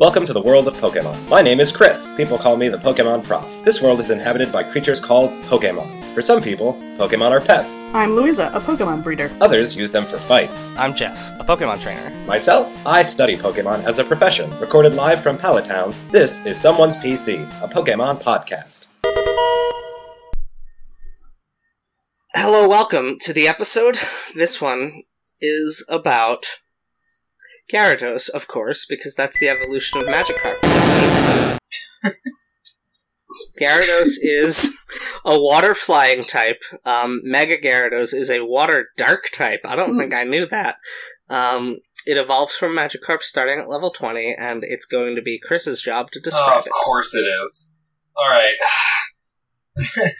Welcome to the world of Pokemon. My name is Chris. People call me the Pokemon Prof. This world is inhabited by creatures called Pokemon. For some people, Pokemon are pets. I'm Louisa, a Pokemon breeder. Others use them for fights. I'm Jeff, a Pokemon trainer. Myself, I study Pokemon as a profession. Recorded live from Pallet Town, this is Someone's PC, a Pokemon podcast. Hello, welcome to the episode. This one is about Gyarados, of course, because that's the evolution of Magikarp. Gyarados is a water flying type. Um, Mega Gyarados is a water dark type. I don't think I knew that. Um, it evolves from Magikarp starting at level 20, and it's going to be Chris's job to Oh, describe of it. Of course it is. All right.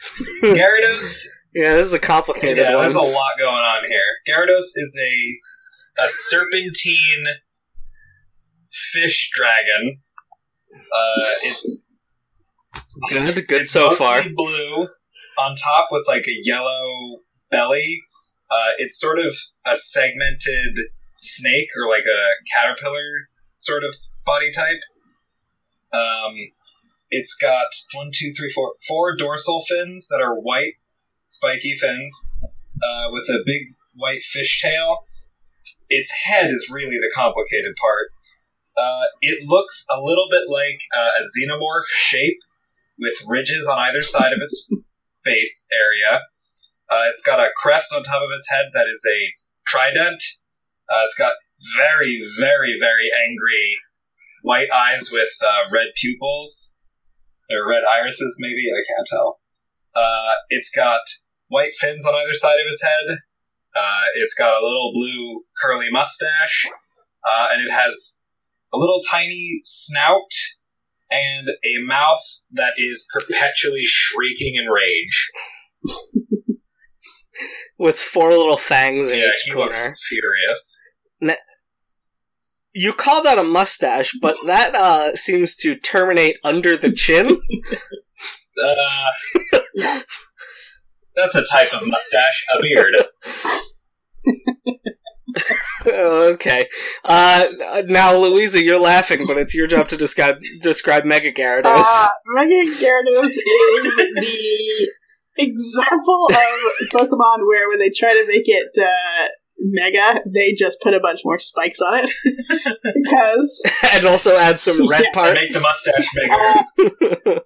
Gyarados. Yeah, this is a complicated yeah, one. there's a lot going on here. Gyarados is a a serpentine fish dragon. Uh, it's Good, good it's so far. blue on top with like a yellow belly. Uh, it's sort of a segmented snake or like a caterpillar sort of body type. Um, it's got one, two, three, four, four dorsal fins that are white, spiky fins, uh, with a big white fish tail. Its head is really the complicated part. Uh, it looks a little bit like uh, a xenomorph shape with ridges on either side of its face area. Uh, it's got a crest on top of its head that is a trident. Uh, it's got very, very, very angry white eyes with uh, red pupils. Or red irises, maybe? I can't tell. Uh, it's got white fins on either side of its head. Uh, it's got a little blue curly mustache. Uh, and it has a little tiny snout and a mouth that is perpetually shrieking in rage. With four little fangs in Yeah, each he corner. looks furious. You call that a mustache, but that uh, seems to terminate under the chin. Uh, that's a type of mustache, a beard. okay. Uh, now, Louisa, you're laughing, but it's your job to describe describe Mega Gyarados. Uh, Mega Gyarados is the example of Pokemon where when they try to make it uh, mega, they just put a bunch more spikes on it. because and also add some red Yeah. And parts. make the mustache bigger. uh,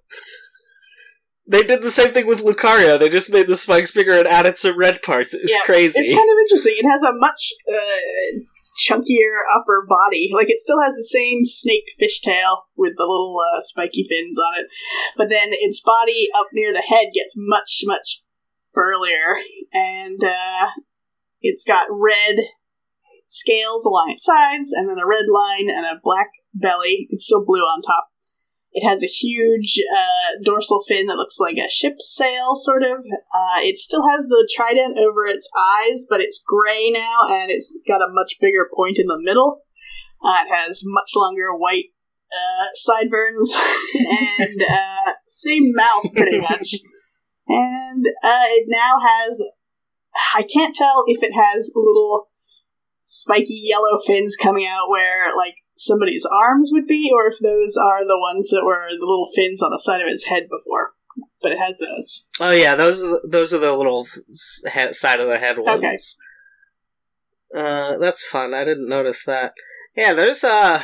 they did the same thing with Lucario. They just made the spikes bigger and added some red parts. It's Yeah, crazy. it's kind of interesting. It has a much uh, chunkier upper body. Like it still has the same snake fish tail with the little uh, spiky fins on it, but then its body up near the head gets much much burlier, and uh, it's got red scales along its sides, and then a red line and a black belly. It's still blue on top. It has a huge uh, dorsal fin that looks like a ship's sail, sort of. Uh, it still has the trident over its eyes, but it's gray now, and it's got a much bigger point in the middle. Uh, it has much longer white uh, sideburns and uh, same mouth, pretty much. And uh, it now has. I can't tell if it has little spiky yellow fins coming out where, like, somebody's arms would be, or if those are the ones that were the little fins on the side of its head before. But it has those. oh yeah, those are the, those are the little he- side of the head ones. Okay. Uh, that's fun. I didn't notice that. Yeah, there's uh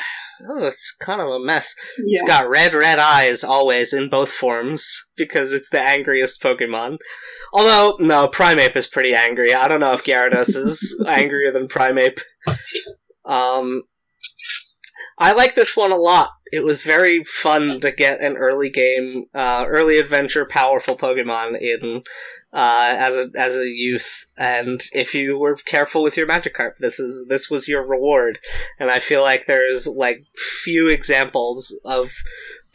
oh, it's kind of a mess. It's Yeah. got red, red eyes always in both forms because it's the angriest Pokemon. Although, no, Primeape is pretty angry. I don't know if Gyarados is angrier than Primeape. Um, I like this one a lot. It was very fun to get an early game, uh, early adventure, powerful Pokemon in uh, as a as a youth, and if you were careful with your Magikarp, this is this was your reward. And I feel like there's like few examples of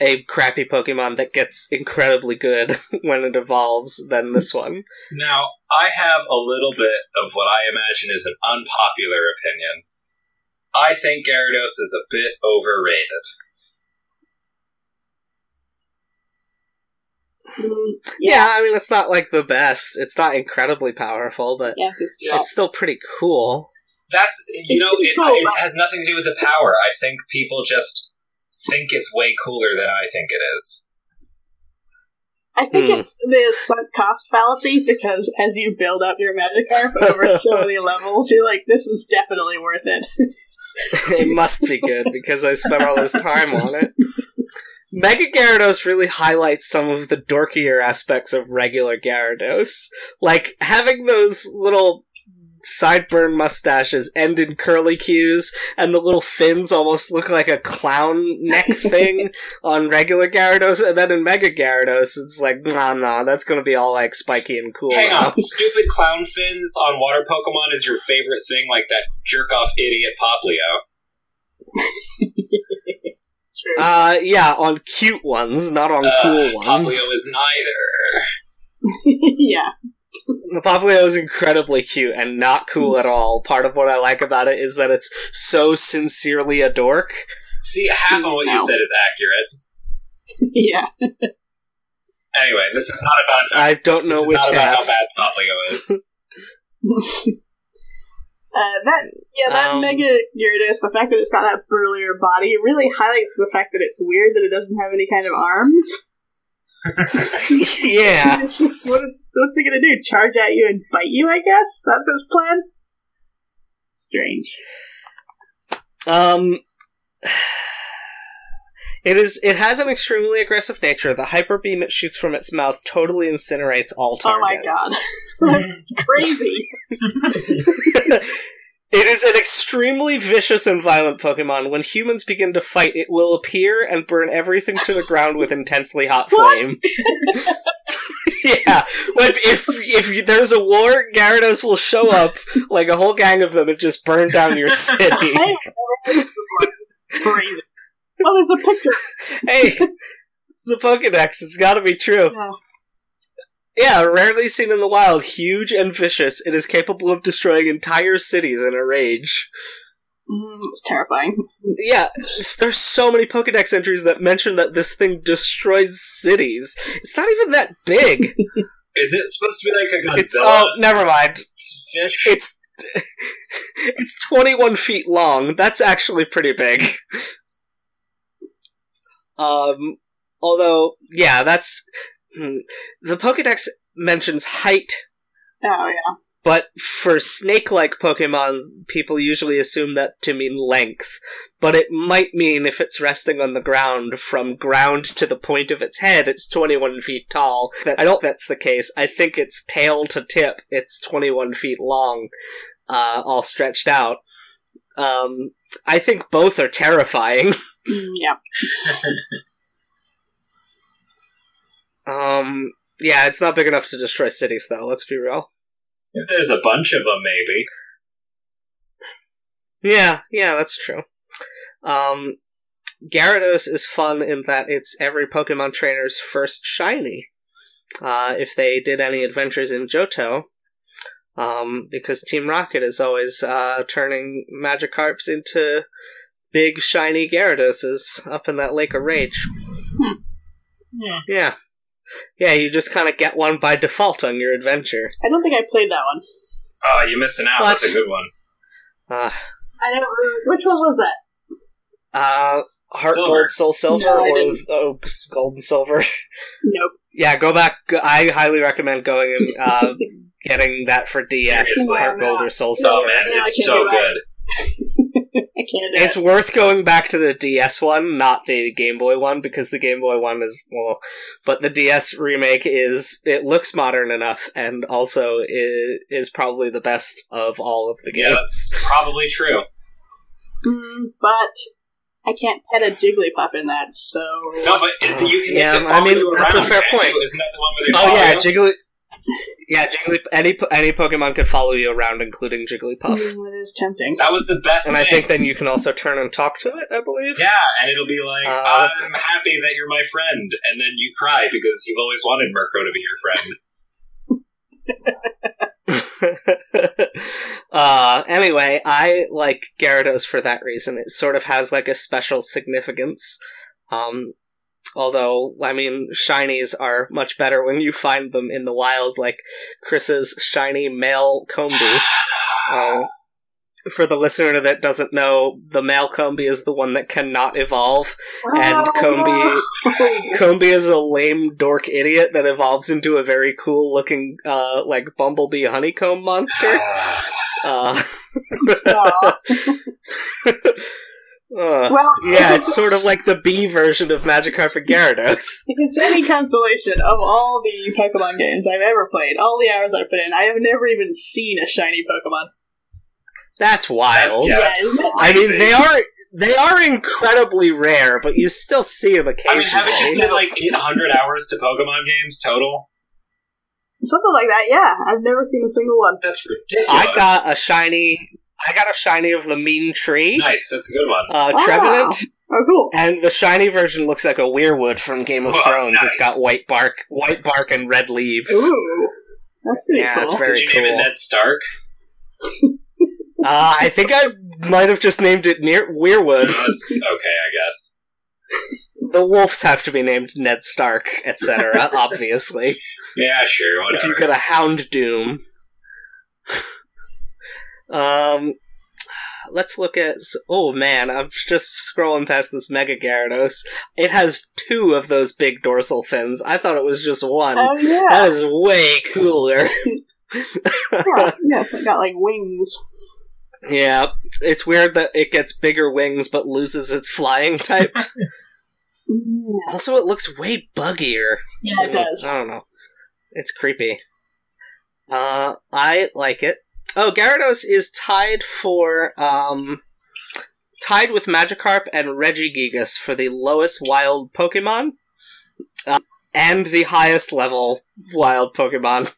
a crappy Pokemon that gets incredibly good when it evolves than this one. Now, I have a little bit of what I imagine is an unpopular opinion. I think Gyarados is a bit overrated. Yeah, I mean it's not like the best. It's not incredibly powerful, but Yeah, 'cause- it's still pretty cool. That's you It's know it, cool, it has nothing to do with the power. I think people just think it's way cooler than I think it is. I think Hmm. it's the sunk cost fallacy because as you build up your Magikarp over so many levels, you're like, this is definitely worth it. it must be good because I spent all this time on it. Mega Gyarados really highlights some of the dorkier aspects of regular Gyarados. Like having those little sideburn mustaches end in curly cues, and the little fins almost look like a clown neck thing on regular Gyarados, and then in Mega Gyarados, it's like, nah, nah, that's gonna be all like spiky and cool. Hang now. on, stupid clown fins on water Pokemon is your favorite thing, like that jerk off idiot Poplio. True. Uh, yeah, on cute ones, not on Uh, cool ones. Poplio is neither. yeah. The Poplio is incredibly cute and not cool at all. Part of what I like about it is that it's so sincerely a dork. See, half of what you said is accurate. Yeah. Anyway, this is not about. I don't this know is which not about half. how bad Poplio is. Uh, that yeah, that Um, Mega Gyarados, the fact that it's got that burlier body, it really highlights the fact that it's weird that it doesn't have any kind of arms. yeah. It's just what is what's it gonna do? Charge at you and bite you? I guess that's its plan. Strange. Um It is it has an extremely aggressive nature. The hyper beam it shoots from its mouth totally incinerates all targets. Oh my god, that's crazy. It is an extremely vicious and violent Pokemon. When humans begin to fight, it will appear and burn everything to the ground with intensely hot flames. yeah, when, if if there's a war, Gyarados will show up like a whole gang of them and just burn down your city. I have never heard this before. Crazy. Oh, there's a picture. hey, it's a Pokedex. It's got to be true. Yeah. Yeah, rarely seen in the wild, huge and vicious, it is capable of destroying entire cities in a rage. Mm, it's terrifying. Yeah, there's so many Pokedex entries that mention that this thing destroys cities. It's not even that big. Is it supposed to be like a Godzilla it's oh, never mind. fish? It's it's 21 feet long. That's actually pretty big. Um, although, yeah, that's hmm, the Pokedex mentions height Oh yeah. But for snake-like Pokemon, people usually assume that to mean length. But it might mean if it's resting on the ground, from ground to the point of its head, it's 21 feet tall. That I don't think that's the case. I think it's tail to tip, it's 21 feet long, uh, all stretched out. Um, I think both are terrifying. Yeah. Um, yeah, it's not big enough to destroy cities, though. Let's be real. If there's a bunch of them, maybe. Yeah, yeah, that's true. Um, Gyarados is fun in that it's every Pokemon trainer's first shiny. Uh, if they did any adventures in Johto, um, because Team Rocket is always uh, turning Magikarps into big shiny Gyaradoses up in that Lake of Rage. Yeah. Yeah. Yeah, you just kind of get one by default on your adventure. I don't think I played that one. Oh, you're missing out. What? That's a good one. Uh, I never. Which one was that? uh, Heart Silver. Gold, Soul Silver, No, or oh, Gold and Silver? Nope. Yeah, go back. I highly recommend going and uh, getting that for DS, Seriously? Heart Gold or Soul Oh Silver. man, Yeah, I it's so good. I can't do It's it. worth going back to the DS one, not the Game Boy one, because the Game Boy one is well, but the DS remake is it looks modern enough, and also is, is probably the best of all of the Yeah, games. that's probably true. Mm, but I can't pet a Jigglypuff in that, so. No, but you can Yeah, I mean, that's a fair point. Isn't that the one where they Oh yeah, you? Jiggly. Yeah, Jiggly. Any any Pokemon could follow you around, including Jigglypuff. Mm, it is tempting. That was the best And I think then you can also turn and talk to it. I believe. Yeah, and it'll be like, Uh, I'm happy that you're my friend, and then you cry because you've always wanted Murkrow to be your friend. uh, anyway, I like Gyarados for that reason. It sort of has like a special significance. Um, although, I mean, shinies are much better when you find them in the wild, like Chris's shiny male Combee. Uh, for the listener that doesn't know, the male Combee is the one that cannot evolve, and Combee Combee is a lame dork idiot that evolves into a very cool looking, uh, like bumblebee honeycomb monster. Uh. uh, well, yeah, if it's sort of like the B version of Magikarp and Gyarados. If it's any consolation, of all the Pokemon games I've ever played, all the hours I've put in, I have never even seen a shiny Pokemon. That's wild. Yeah, isn't? I mean, they are they are incredibly rare, but you still see them occasionally. I mean, haven't you put like 800 hours to Pokemon games total? Something like that, yeah. I've never seen a single one. That's ridiculous. I got a shiny. I got a shiny of the Mean Tree, nice. That's a good one. uh, Wow. Trevenant, Oh, cool. and the shiny version looks like a Weirwood from Game of Whoa, Thrones. It's got white bark, white bark, and red leaves. Ooh. That's pretty Yeah, cool. it's very Did you name it Ned Stark? Uh, I think I might have just named it near Weirwood. That's okay, I guess. the wolves have to be named Ned Stark, etc. obviously, Yeah, sure, if whatever. you get a Houndoom. Um, let's look at. Oh man, I'm just scrolling past this Mega Gyarados. It has two of those big dorsal fins. I thought it was just one. Oh, yeah. That is way cooler. yeah. Yeah, so it got like wings. yeah, it's weird that it gets bigger wings but loses its flying type. Yeah, also, it looks way buggier. yeah it does. I don't know. It's creepy. Uh, I like it. Oh, Gyarados is tied for um, tied with Magikarp and Regigigas for the lowest wild Pokemon, uh, and the highest level wild Pokemon.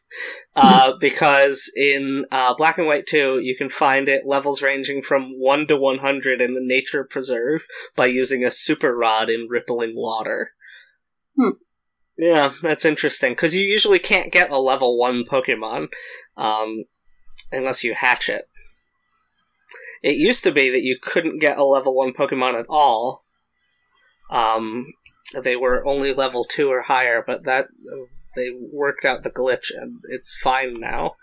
Uh, because in uh, Black and White 2, you can find it levels ranging from 1 to 100 in the Nature Preserve by using a Super Rod in rippling water. Hmm. Yeah, that's interesting because you usually can't get a level one Pokemon um, unless you hatch it. It used to be that you couldn't get a level one Pokemon at all. Um, they were only level two or higher, but that they worked out the glitch and it's fine now.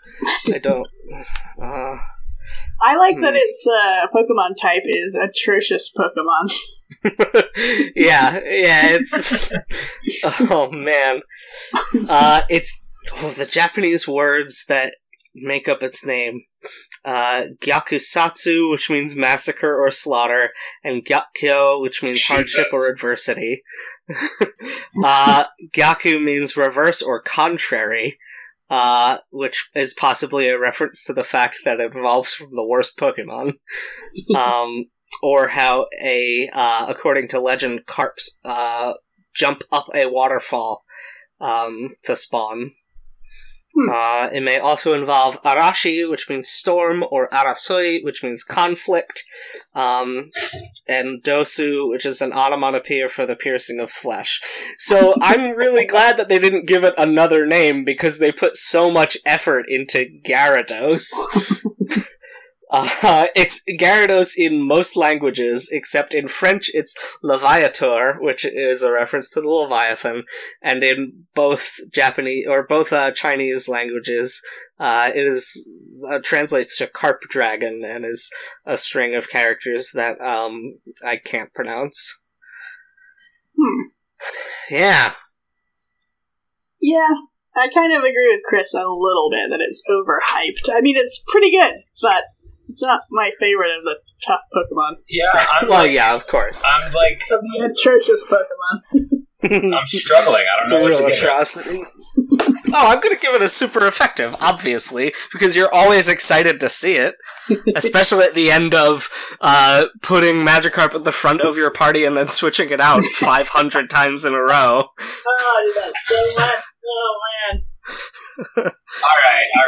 I don't. Uh, I like that Hmm. its uh, Pokemon type is atrocious Pokemon. yeah, yeah, it's oh man, uh, it's oh, the Japanese words that make up its name. Uh, Gyakusatsu, which means massacre or slaughter, and Gyakyo, which means hardship or adversity. uh, Gyaku means reverse or contrary, uh, which is possibly a reference to the fact that it evolves from the worst Pokemon. um, or how a, uh, according to legend, carps uh, jump up a waterfall um, to spawn. Hmm. Uh, it may also involve arashi, which means storm, or arasoi, which means conflict, um, and dosu, which is an onomatopoeia for the piercing of flesh. So I'm really glad that they didn't give it another name because they put so much effort into Gyarados. Uh, it's Gyarados in most languages, except in French it's Leviator, which is a reference to the Leviathan, and in both Japanese or both uh, Chinese languages, uh, it is uh, translates to carp dragon and is a string of characters that um, I can't pronounce. Hmm. Yeah, Yeah, I kind of agree with Chris a little bit that it's overhyped. I mean, it's pretty good, but it's not my favorite of the tough Pokemon. Yeah, I'm well, like, yeah, of course. I'm like, Of the atrocious Pokemon. I'm struggling. I don't It's know a what real to give it. atrocity. oh, I'm going to give it a super effective, obviously, because you're always excited to see it, especially at the end of uh, putting Magikarp at the front of your party and then switching it out 500 times in a row. Oh, I did so much. Oh, man.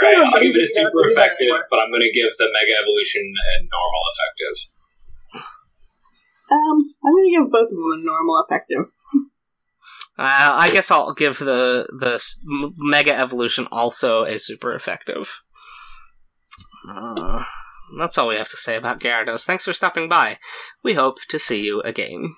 All right, all right. I'll give it a You don't super do that effective, anymore. but I'm going to give the Mega Evolution a normal effective. Um, I'm gonna give both of them a normal effective. Uh, I guess I'll give the the Mega Evolution also a super effective. Uh, that's all we have to say about Gyarados. Thanks for stopping by. We hope to see you again.